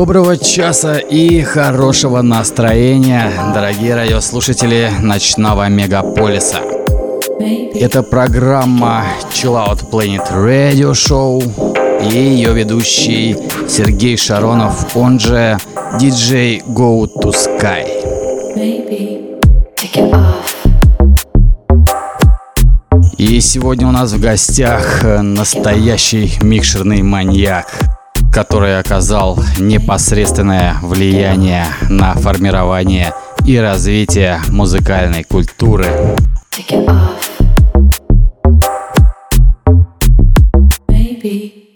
Доброго часа и хорошего настроения, дорогие радиослушатели ночного мегаполиса. Это программа Chill Out Planet Radio Show и ее ведущий Сергей Шаронов, он же DJ Go to Sky. И сегодня у нас в гостях настоящий микшерный маньяк, который оказал непосредственное влияние на формирование и развитие музыкальной культуры.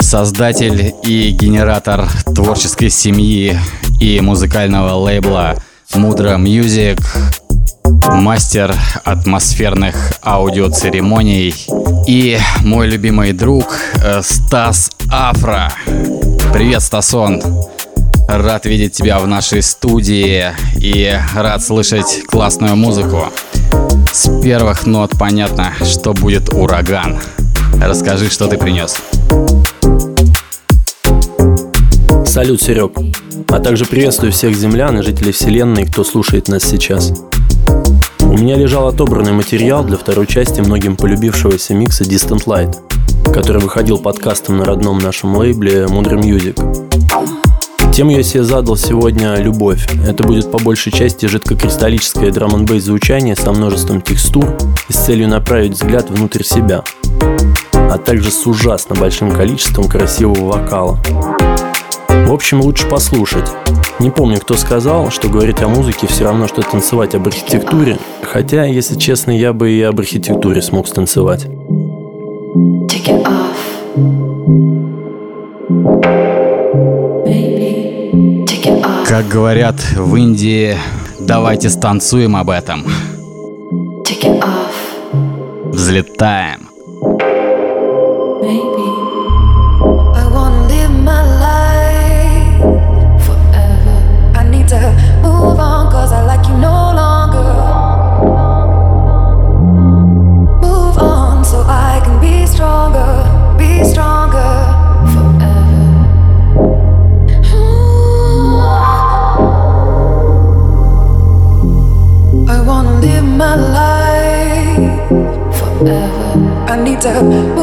Создатель и генератор творческой семьи и музыкального лейбла Mudra Music, мастер атмосферных аудиоцеремоний и мой любимый друг э, Стас Афра. Привет, Стасон! Рад видеть тебя в нашей студии и рад слышать классную музыку. С первых нот понятно, что будет ураган. Расскажи, что ты принес. Салют, Серег. А также приветствую всех землян и жителей Вселенной, кто слушает нас сейчас. У меня лежал отобранный материал для второй части многим полюбившегося микса Distant Light, который выходил подкастом на родном нашем лейбле Mudra Music. Тему я себе задал сегодня «Любовь». Это будет по большей части жидкокристаллическое драм н звучание со множеством текстур и с целью направить взгляд внутрь себя, а также с ужасно большим количеством красивого вокала. В общем, лучше послушать. Не помню, кто сказал, что говорить о музыке все равно, что танцевать об архитектуре. Хотя, если честно, я бы и об архитектуре смог станцевать. Take it off. Maybe take it off. Как говорят в Индии, давайте станцуем об этом. Take it off. Взлетаем. up.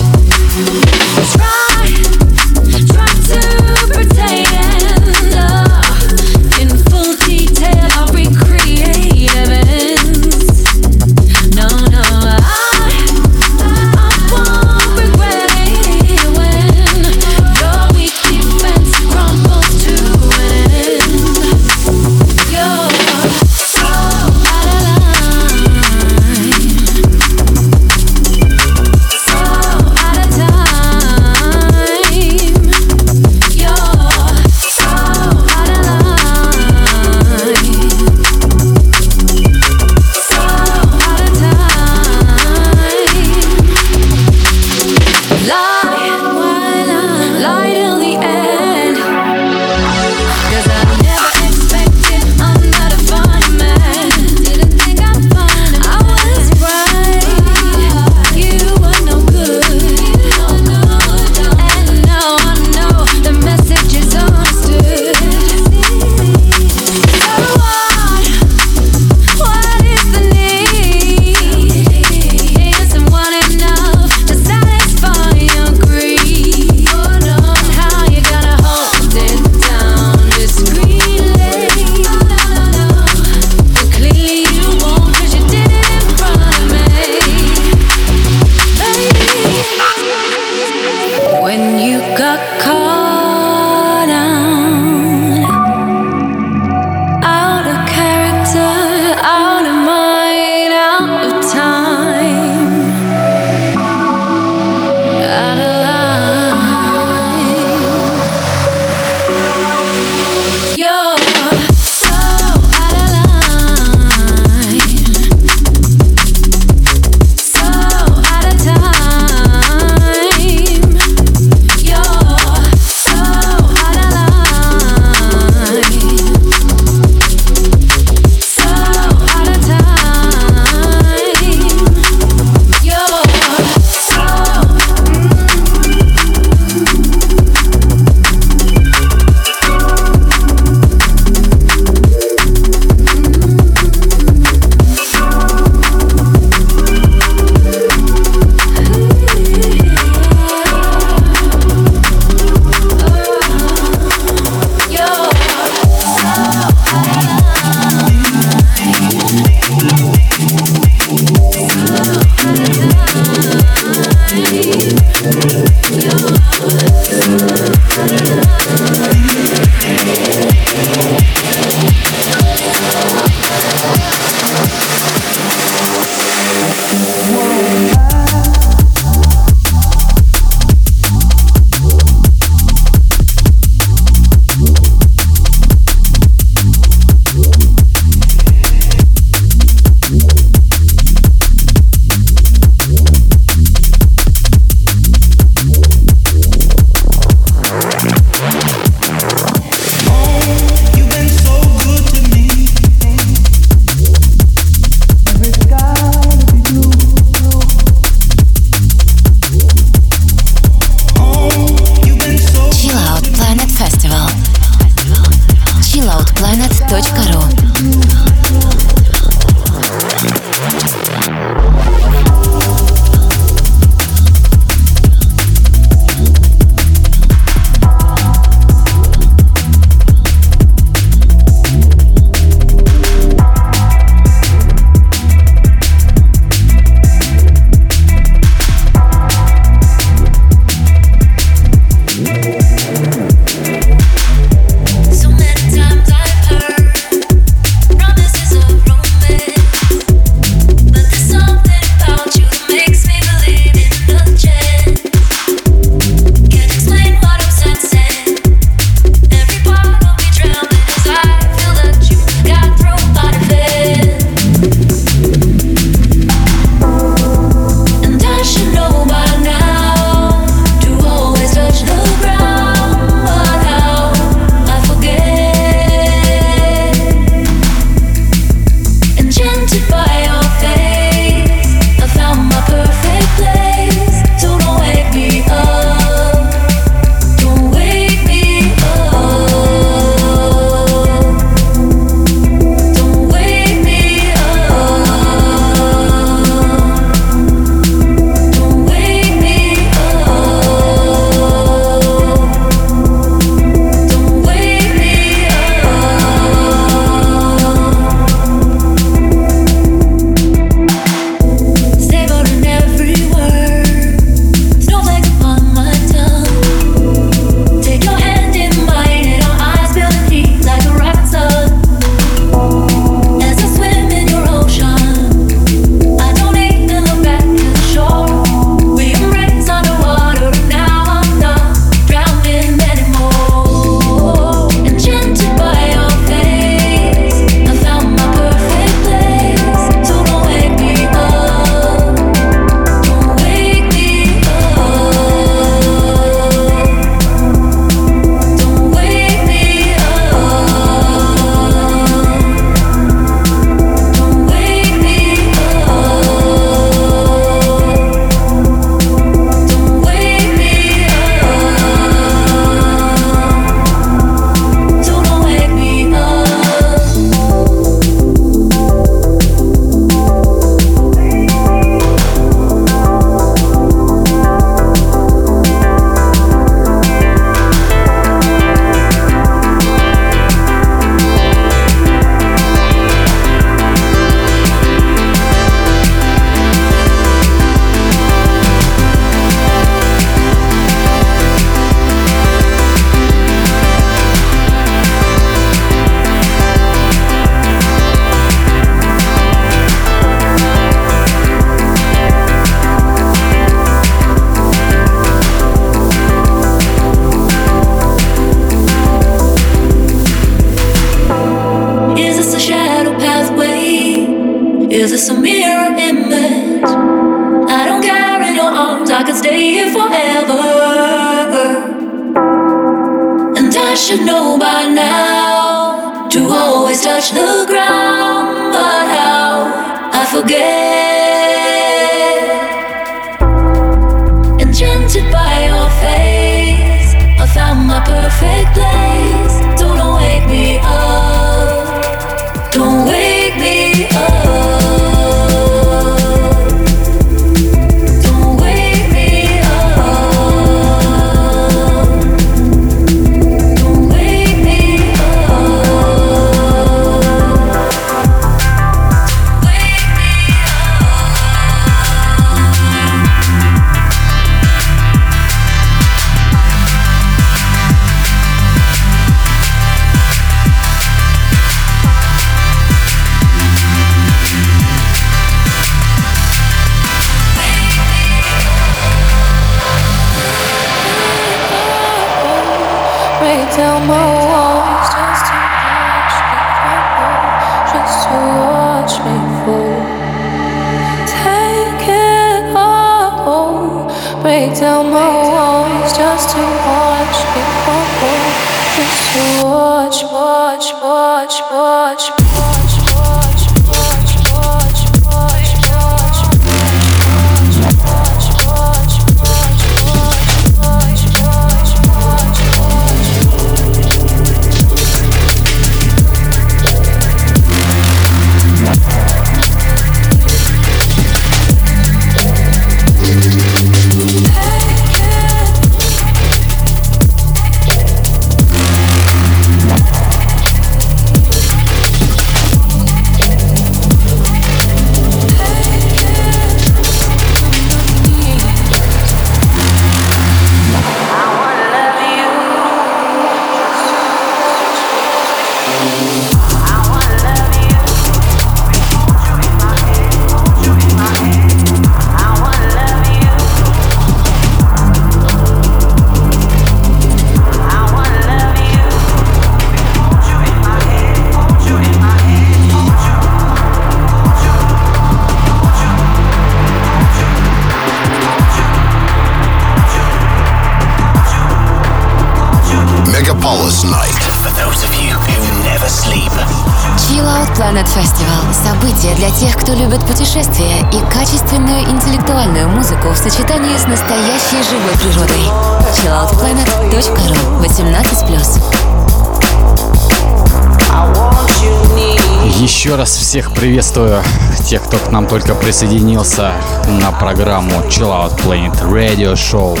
Всех приветствую, тех, кто к нам только присоединился на программу Chill Out Planet Radio Show.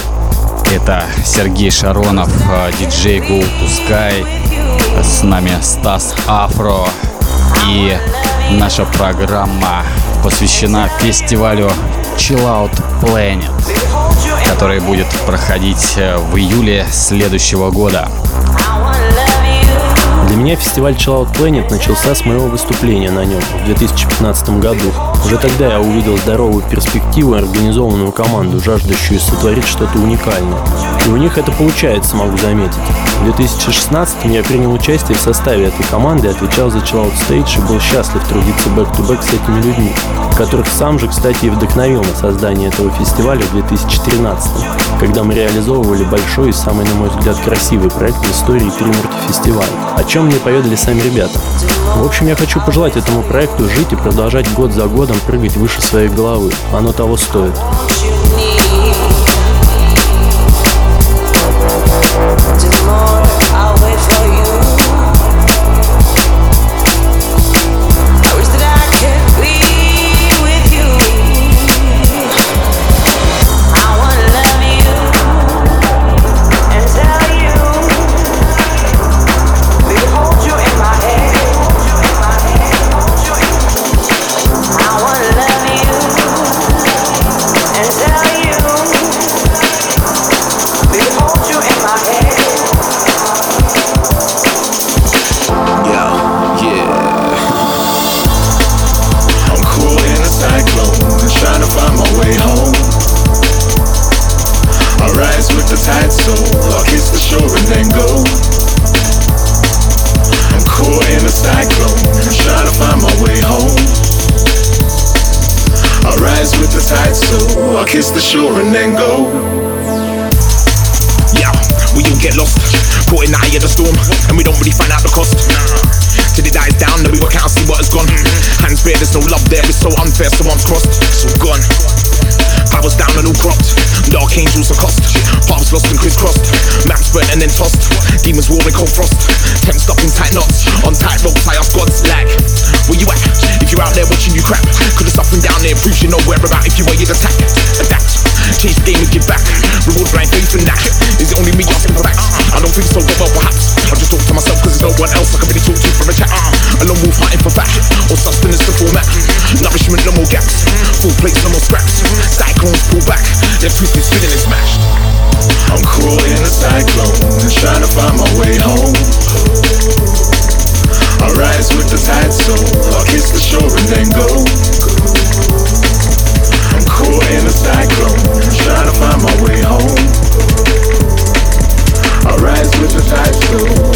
Это Сергей Шаронов, э, диджей Go to Sky. С нами Стас Афро. И наша программа посвящена фестивалю Chill Out Planet, который будет проходить э, в июле следующего года. Для меня фестиваль Chill Out Planet начался с моего выступления на нем в 2015 году. Уже тогда я увидел здоровую перспективу и организованную команду, жаждущую сотворить что-то уникальное. И у них это получается, могу заметить. В 2016 я принял участие в составе этой команды, отвечал за Chill Out Stage и был счастлив трудиться back-to-back с этими людьми, которых сам же, кстати, и вдохновил на создание этого фестиваля в 2013 когда мы реализовывали большой и самый, на мой взгляд, красивый проект в истории Тримурти фестиваля, о чем мне поведали сами ребята. В общем, я хочу пожелать этому проекту жить и продолжать год за годом прыгать выше своей головы. Оно того стоит. Dark angels are cost. Paths lost and crisscrossed. Maps burnt and then tossed. Demons warring cold frost. Temps stuck in tight knots. On tight ropes, I ask God's lag. Where you at? If you're out there watching you crap, could have something down there proves you know where about if you were you'd attack. Adapt. Change the game and give back. Reward blind faith and that. Is it only me asking for facts? I don't think so, but well, perhaps. I just talk to myself cause there's no one else I can really talk to for a chat. Uh, a lone wolf fighting for fat. Or sustenance to format. Nourishment, no more gaps. Full plates, no more scraps. Cyclones pull back. They're twisted, spinning and smashed. I'm caught in a cyclone, trying to find my way home. I rise with the tide, so I'll kiss the shore and then go. I'm caught in a cyclone, trying to find my way home. I rise with the tide, so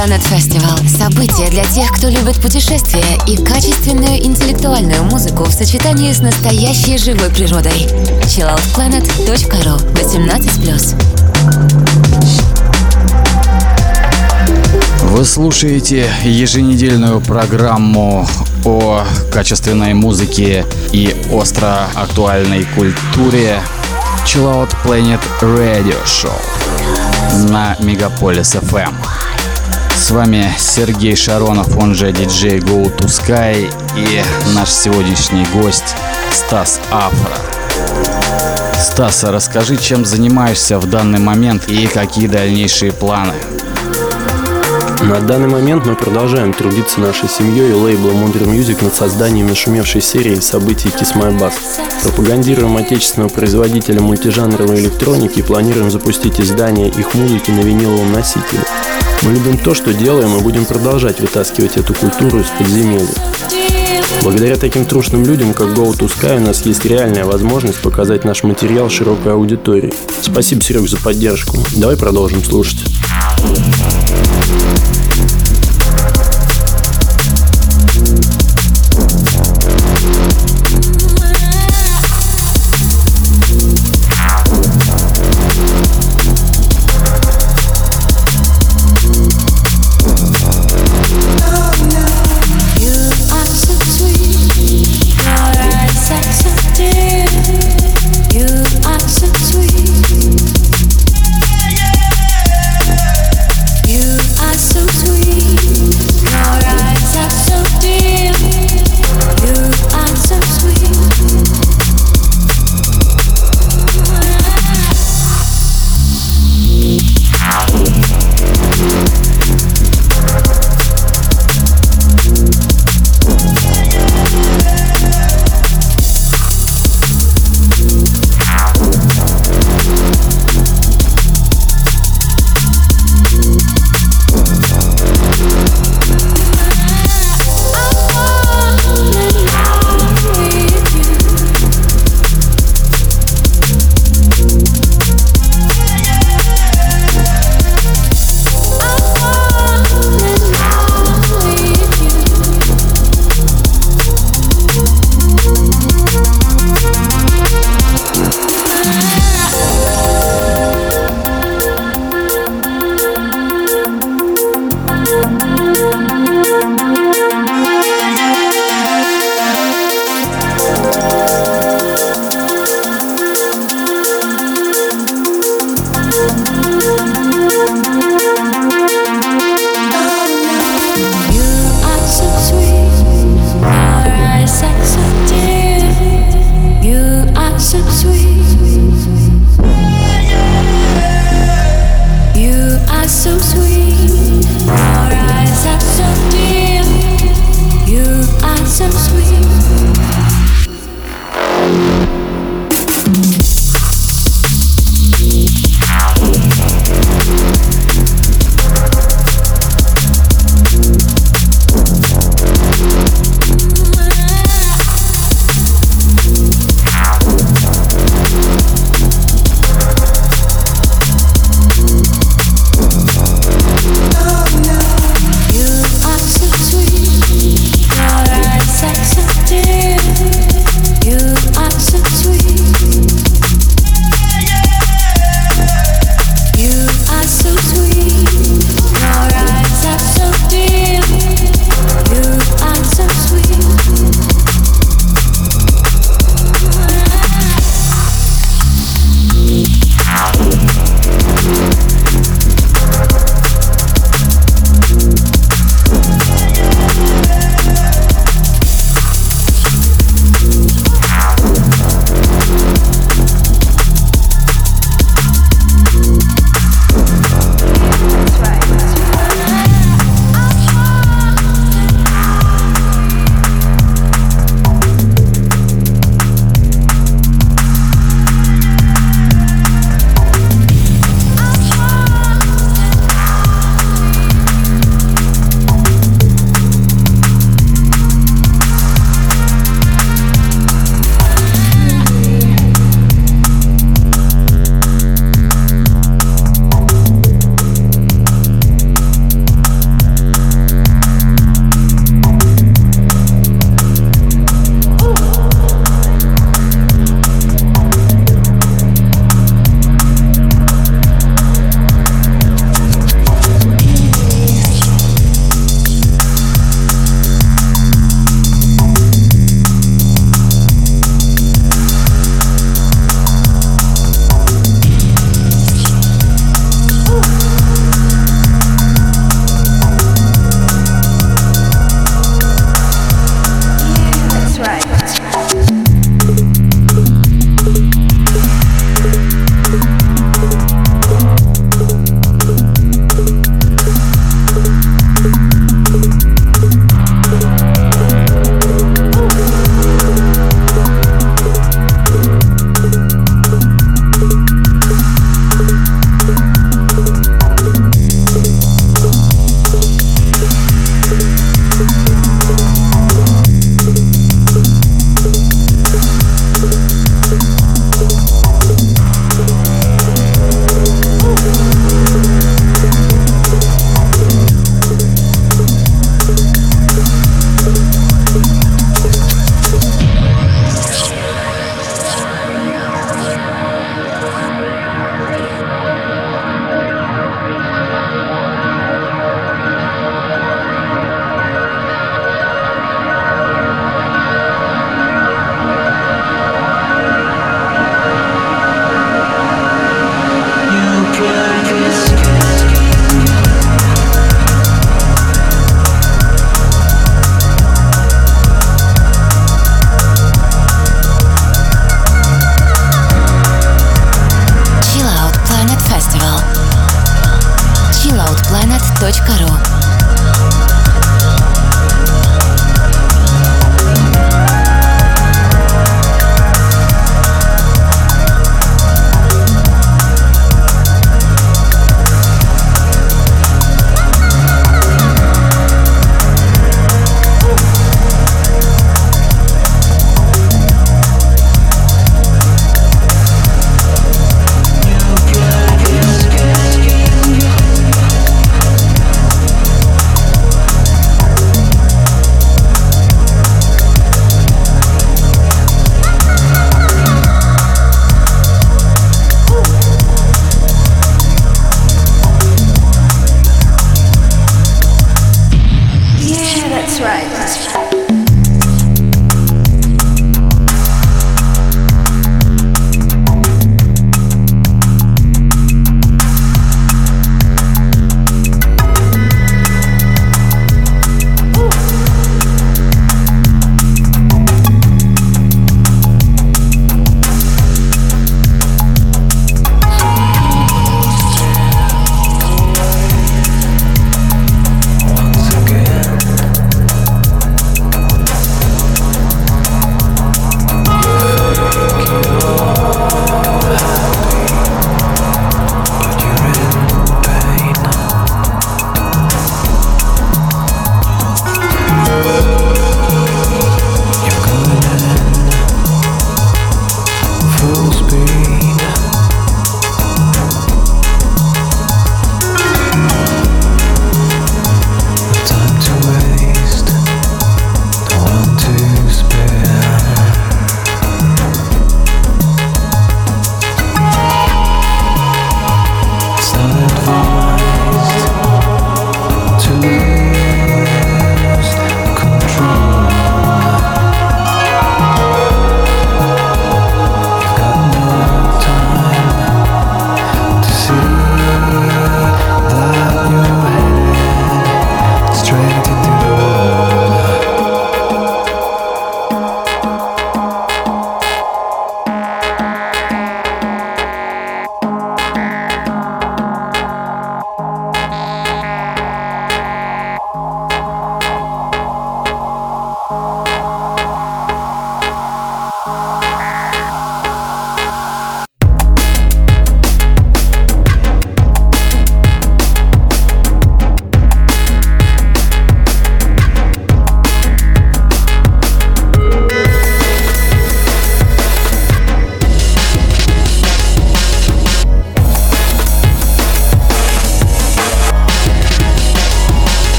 Planet Festival – событие для тех, кто любит путешествия и качественную интеллектуальную музыку в сочетании с настоящей живой природой. chilloutplanet.ru 18+. Вы слушаете еженедельную программу о качественной музыке и остро актуальной культуре Chill Out Planet Radio Show на Мегаполис FM. С вами Сергей Шаронов, он же диджей Go to Sky и наш сегодняшний гость Стас Афро. Стас, а расскажи, чем занимаешься в данный момент и какие дальнейшие планы? На данный момент мы продолжаем трудиться нашей семьей и лейблом Modern Music над созданием нашумевшей серии событий Kiss My Bass. Пропагандируем отечественного производителя мультижанровой электроники и планируем запустить издание их музыки на виниловом носителе. Мы любим то, что делаем, и будем продолжать вытаскивать эту культуру из подземелья. Благодаря таким трушным людям, как Go to Sky, у нас есть реальная возможность показать наш материал широкой аудитории. Спасибо, Серег, за поддержку. Давай продолжим слушать.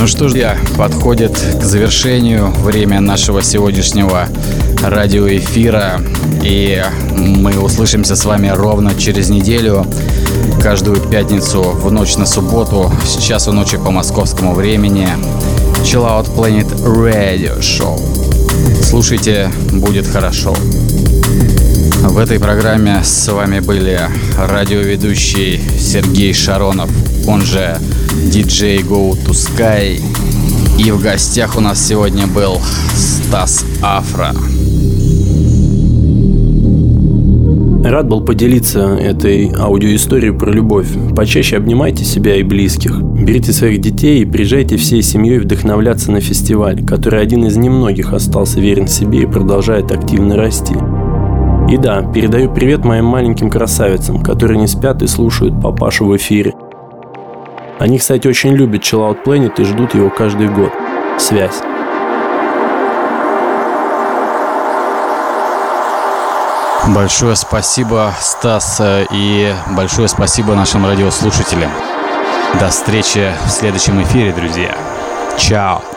Ну что ж, подходит к завершению время нашего сегодняшнего радиоэфира. И мы услышимся с вами ровно через неделю, каждую пятницу в ночь на субботу, с часу ночи по московскому времени. Chill Out Planet Radio Show. Слушайте, будет хорошо. В этой программе с вами были радиоведущий Сергей Шаронов, он же DJ Go to Sky. И в гостях у нас сегодня был Стас Афра. Рад был поделиться этой аудиоисторией про любовь. Почаще обнимайте себя и близких. Берите своих детей и приезжайте всей семьей вдохновляться на фестиваль, который один из немногих остался верен себе и продолжает активно расти. И да, передаю привет моим маленьким красавицам, которые не спят и слушают папашу в эфире. Они, кстати, очень любят Chill Out Planet и ждут его каждый год. Связь. Большое спасибо, Стас, и большое спасибо нашим радиослушателям. До встречи в следующем эфире, друзья. Чао.